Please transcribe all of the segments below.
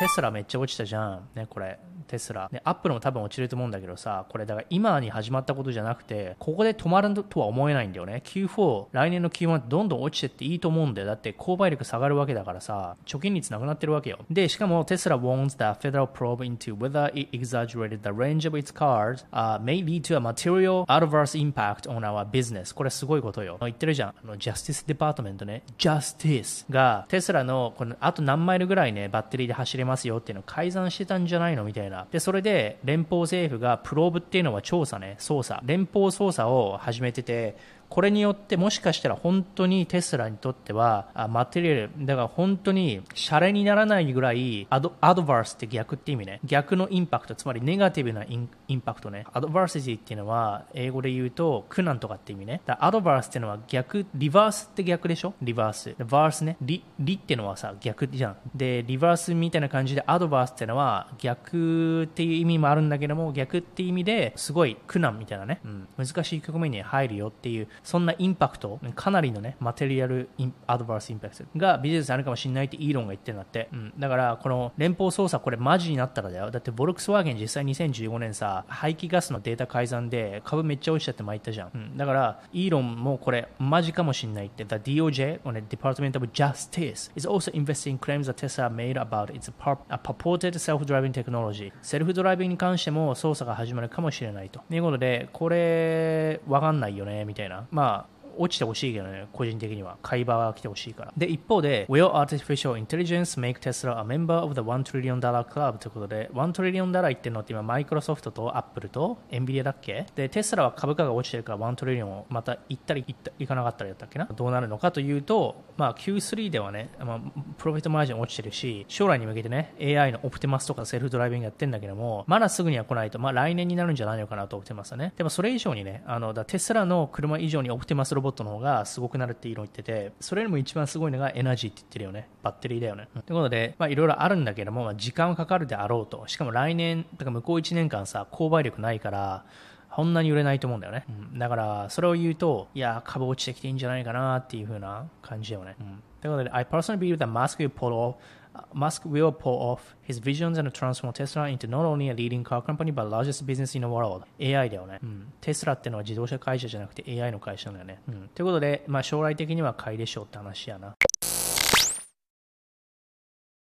テスラめっちゃ落ちたじゃん。ね、これ。テスラ。ね、アップルも多分落ちると思うんだけどさ、これだから今に始まったことじゃなくて、ここで止まるとは思えないんだよね。Q4、来年の Q1 どんどん落ちてっていいと思うんだよ。だって購買力下がるわけだからさ、貯金率なくなってるわけよ。で、しかもテスラ warns that federal probe into whether it exaggerated the range of its cars、uh, may lead to a material adverse impact on our business. これすごいことよ。言ってるじゃん。あの、 Justice Department ね。 Justice がテスラのこのあと何マイルぐらいね、バッテリーで走れますよっていうのを改ざんしてたんじゃないのみたいな。で、それで連邦政府が probe っていうのは調査ね、捜査。連邦捜査を始めてて、これによってもしかしたら本当にテスラにとってはあ material だから本当にシャレにならないぐらい ad adverse って逆って意味ね。逆のインパクトつまりネガティブなインインパクトね。 adversity っていうのは英語で言うと苦難とかって意味ね。だ adverse っていうのは逆 reverse って逆でしょ？ reverse verse ね。 re re っていうのはさ逆じゃん。で reverse みたいな感じで adverse っていうのは逆っていう意味もあるんだけども逆っていう意味ですごい苦難みたいなね、うん、難しい局面に入るよっていうそんなインパクト、かなりのね、 material adverse impact がビジネスにあるかもしれないってイーロンが言ってるんだって。うん。だから、この連邦捜査これマジになったらだよ。だって、ボルクスワーゲン実際2015年さ、排気ガスのデータ改ざんで株めっちゃ落ちちゃって参ったじゃん。うん。だから、イーロンもこれマジかもしれないって。The DOJ, これ Department of Justice, is also investing claims that Tesla made about its purported self-driving technology. self-driving に関しても捜査が始まるかもしれないと。ということで、これ、わかんないよね、みたいな。まあ、落ちてほしいけどね、個人的には。買い場が来てほしいから。で、一方で、Will Artificial Intelligence make Tesla a member of the 1 trillion dollar club? ということで、1 trillion dollar 言ってるのって今、マイクロソフトとアップルとエンビディアだっけ？で、テスラは株価が落ちてるから1 trillion をまた行ったり行った行かなかったりだったっけな？どうなるのかというと、まあ、Q3 ではね、まあ、プロフィットマージン落ちてるし、将来に向けてね、AI のオプティマスとかセルフドライビングやってんだけども、まだすぐには来ないと、まあ、来年になるんじゃないのかなとオプティマスはね。でもそれ以上にね、あの、だテスラの車以上にオプティマスロボットの方がすごくなるっていうのを言ってて、それよりも一番すごいのがエナジーって言ってるよね。バッテリーだよね。ということで、まあいろいろあるんだけども、まあ、時間はかかるであろうと。しかも来年、だか向こう1年間さ、購買力ないから、こんなに売れないと思うんだよね。うん、だから、それを言うと、いや、株落ちてきていいんじゃないかなっていう風な感じだよね。うん、ということで、I personally believe that Musk will pull off Musk will pull off his visions and transform Tesla into not only a leading car company but largest business in the world. AI だよね。うん。テスラってのは自動車会社じゃなくて AI の会社なんだよね。うん。ということで、まあ将来的には買いでしょうって話やな。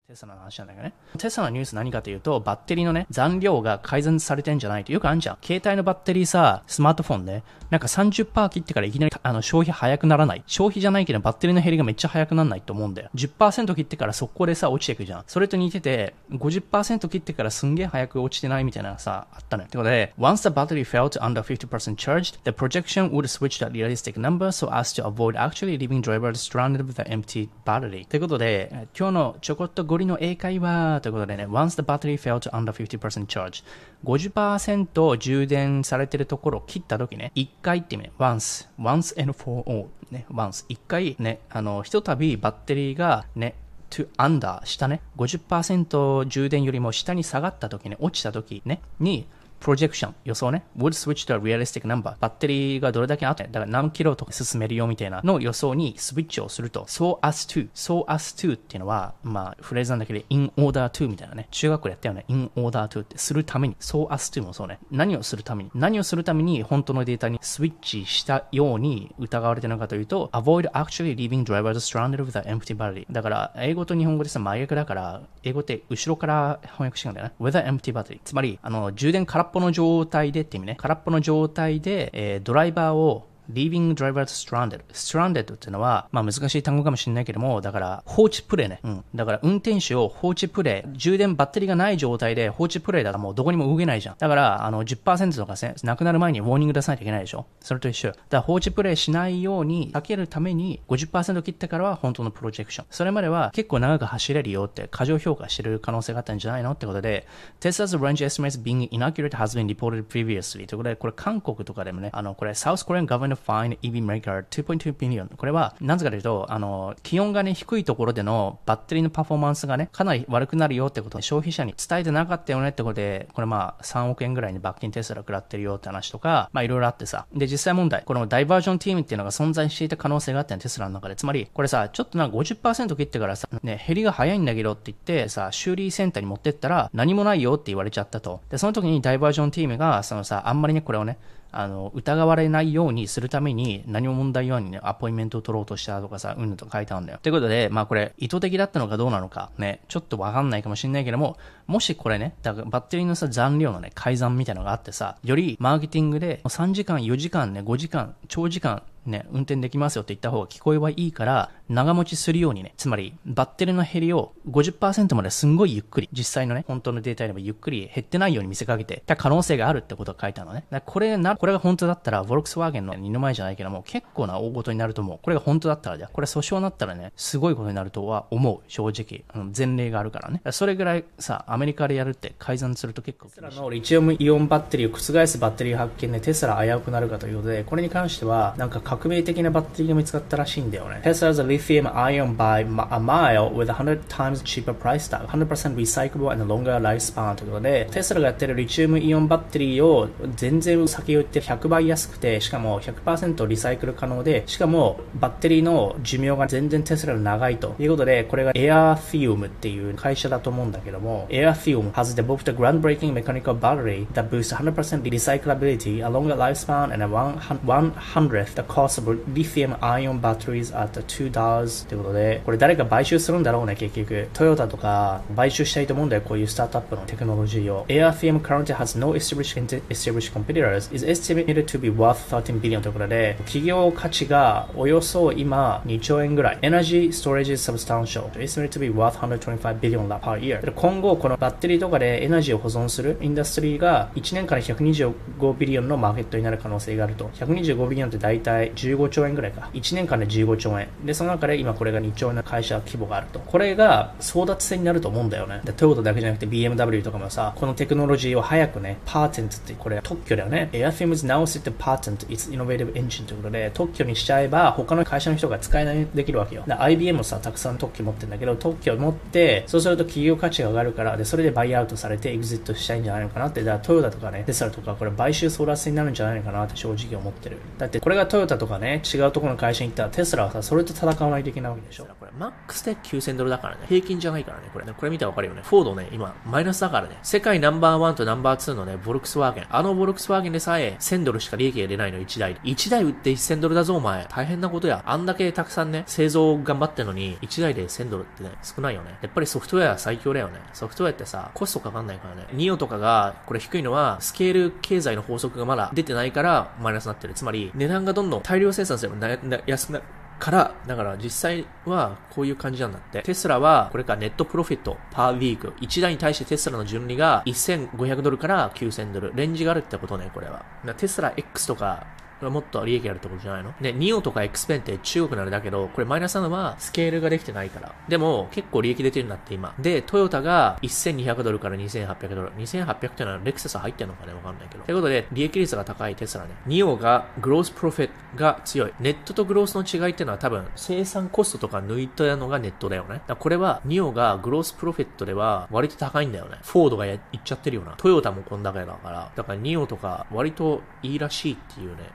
テスラの話なんだけどね。テスラのニュース何かというと、バッテリーのね、残量が改善されてんじゃないとよくあるじゃん。携帯のバッテリーさ、スマートフォンで、なんか30%切ってからいきなりあの消費早くならない。消費じゃないけどバッテリーの減りがめっちゃ早くならないと思うんだよ。10%切ってから速攻でさ、落ちていくじゃん。それと似てて、50%切ってからすんげえ早く落ちてないみたいなさ、あったのよ。ってことで、once the battery fell to under 50% charged, the projection would switch to a realistic number so as to avoid actually leaving drivers stranded with an empty battery. ということで、今日のちょこっとゴリの英会話ということでね、once the battery fell to under 50% charge, 50%充電されてるところを切った時ね、1回って意味ね、once, once and for all ね、once、1回ね、あの、ひとたびバッテリーがね、to under 下ね、50%充電よりも下に下がった時ね、落ちた時ね、に、プロジェクション、予想ね、would switch to a realistic number。バッテリーがどれだけあって、だから何キロとか進めるよみたいなの予想にスイッチをすると、so as to、so as to っていうのは、まあ、フレーズなんだけど、in order to みたいなね、中学校でやったよね、in order to ってするために、so as to もそうね、何をするために、何をするために本当のデータにスイッチしたように疑われてるのかというと、avoid actually leaving drivers stranded with an empty battery。だから、英語と日本語でさ、真逆だから、英語って後ろから翻訳してるんだよね。with an empty battery。つまり、あの、充電空っぽの状態でって意味ね。空っぽの状態で、えー、ドライバーを leaving drivers stranded. stranded っていうのは、まあ難しい単語かもしれないけども、だから放置プレイね。うん。だから運転手を放置プレイ、充電バッテリーがない状態で放置プレイだからもうどこにも動けないじゃん。だから、あの10%とかせなくなる前にウォーニング出さないといけないでしょそれと一緒。だから放置プレイしないように避けるために50%切ってからは本当のプロジェクション。それまでは結構長く走れるよって過剰評価してる可能性があったんじゃないのってことで、Tesla's range estimates being inaccurate has been reported previously ということで、これ韓国とかでもね、あの、これ South Korean Government to find EV maker 2.2 billion. これは、なぜかというと、あの、気温がね、低いところでのバッテリーのパフォーマンスがね、かなり悪くなるよってことを消費者に伝えてなかったよねってことで、これまあ、3億円ぐらいに罰金テスラ食らってるよって話とか、まあいろいろあってさ。で、実際問題、このダイバージョンチームっていうのが存在していた可能性があったよテスラの中で。つまり、これさ、ちょっとなんか50%切ってからさ、ね、減りが早いんだけどって言ってさ、修理センターに持ってったら、何もないよって言われちゃったと。で、その時にダイバージョンチームが、そのさ、あんまりね、これをね、あの、疑われないようにするために何も問題ようにね、アポインメントを取ろうとしたとかさ、うんぬと書いてあるんだよ。ということで、まあこれ、意図的だったのかどうなのか、ね、ちょっとわかんないかもしれないけども、もしこれね、だからバッテリーのさ、残量のね、改ざんみたいなのがあってさ、よりマーケティングで3時間、4時間ね、5時間、長時間、ね、運転できますよって言った方が聞こえはいいから、長持ちするようにね、つまり、バッテリーの減りを50%まですんごいゆっくり、実際のね、本当のデータでもゆっくり減ってないように見せかけてた可能性があるってことが書いてあるのね。これな、これが本当だったら、ボルクスワーゲンの二の前じゃないけども、結構な大事になると思う。これが本当だったらじゃ、これ訴訟になったらね、すごいことになるとは思う、正直。あの前例があるからね。それぐらいさ、アメリカでやるって改ざんすると結構。テスラのリチウムイオンバッテリーを覆すバッテリー発見でテスラ危うくなるかということで、これに関しては、なんか革命的なバッテリーが見つかったらしいんだよね。Tesla's lithium ion by a mile with 100 times cheaper price tag, 100% recyclable and longer lifespan ということで、テスラがやってるリチウムイオンバッテリーを全然先を言って100倍安くて、しかも100%リサイクル可能で、しかもバッテリーの寿命が全然テスラの長いということで、これが Airthium っていう会社だと思うんだけども、Airthium has developed a groundbreaking mechanical battery that boosts 100% recyclability, a longer lifespan, and a 100th the cost of lithium ion batteries at $2 dollars ということで、これ誰か買収するんだろうね、結局。トヨタとか買収したいと思うんだよ、こういうスタートアップのテクノロジーを。Airthium currently has no established, established competitors, is estimated to be worth 13 billion ということで、企業価値がおよそ今2兆円ぐらい。Energy storage is substantial, estimated to be worth 125 billion per year. 今後、このバッテリーとかでエナジーを保存する industry が1年から125 billion のマーケットになる可能性があると。125 billion って大体15兆円ぐらいか。1年間で15兆円。で、その中で今これが2兆円の会社規模があると。これが争奪戦になると思うんだよね。で、トヨタだけじゃなくて BMW とかもさ、このテクノロジーを早くね、パーテントってこれ特許だよね。 Airthium is now set to patent its innovative engine ということで、特許にしちゃえば他の会社の人が使えないできるわけよ。IBM もさ、たくさん特許持ってるんだけど、特許を持って、そうすると企業価値が上がるから、で、それでバイアウトされてエグジットしたいんじゃないのかなって、だからトヨタとかね、テスラとかこれ買収争奪戦になるんじゃないのかなって正直思ってる。だってこれがトヨタとかね、違うところの会社に行ったらテスラはさ、それと戦わないといけないわけでしょ。これ、マックスで9000ドルだからね、平均じゃないからね、これね、これ見たらわかるよね。フォードね、今、マイナスだからね、世界ナンバーワンとナンバーツーのね、ボルクスワーゲン。あのボルクスワーゲンでさえ、1000ドルしか利益が出ないの、1台。1台売って1000ドルだぞ、お前。大変なことや。あんだけたくさんね、製造頑張ってんのに、1台で1000ドルってね、少ないよね。やっぱりソフトウェア最強だよね。ソフトウェアってさ、コストかかんないからね。ニオとかが、これ低いのは、スケール経済の法則がまだ出てないから、マイナスになってる。つまり、値段がどんどん大量生産すれば安くなる。から、だから実際はこういう感じなんだって。テスラは、これからネットプロフィット、パーウィーク。1台に対してテスラの順利が1500ドルから9000ドル。レンジがあるってことね、これは。テスラ X とか、これもっと利益あるってことじゃないの？で、ニオとかエクスペンって中国のあれだけど、これマイナスなのはスケールができてないから。でも、結構利益出てるんだって今。で、トヨタが1200ドルから2800ドル。2800ってのはレクサス入ってんのかね？わかんないけど。ということで、利益率が高いテスラね。ニオがグロースプロフィットが強い。ネットとグロースの違いっていうのは多分、生産コストとか抜いたのがネットだよね。だこれは、ニオがグロースプロフィットでは割と高いんだよね。フォードがやっちゃってるよな。トヨタもこんだけだから。だからニオとか割といいらしいっていうね。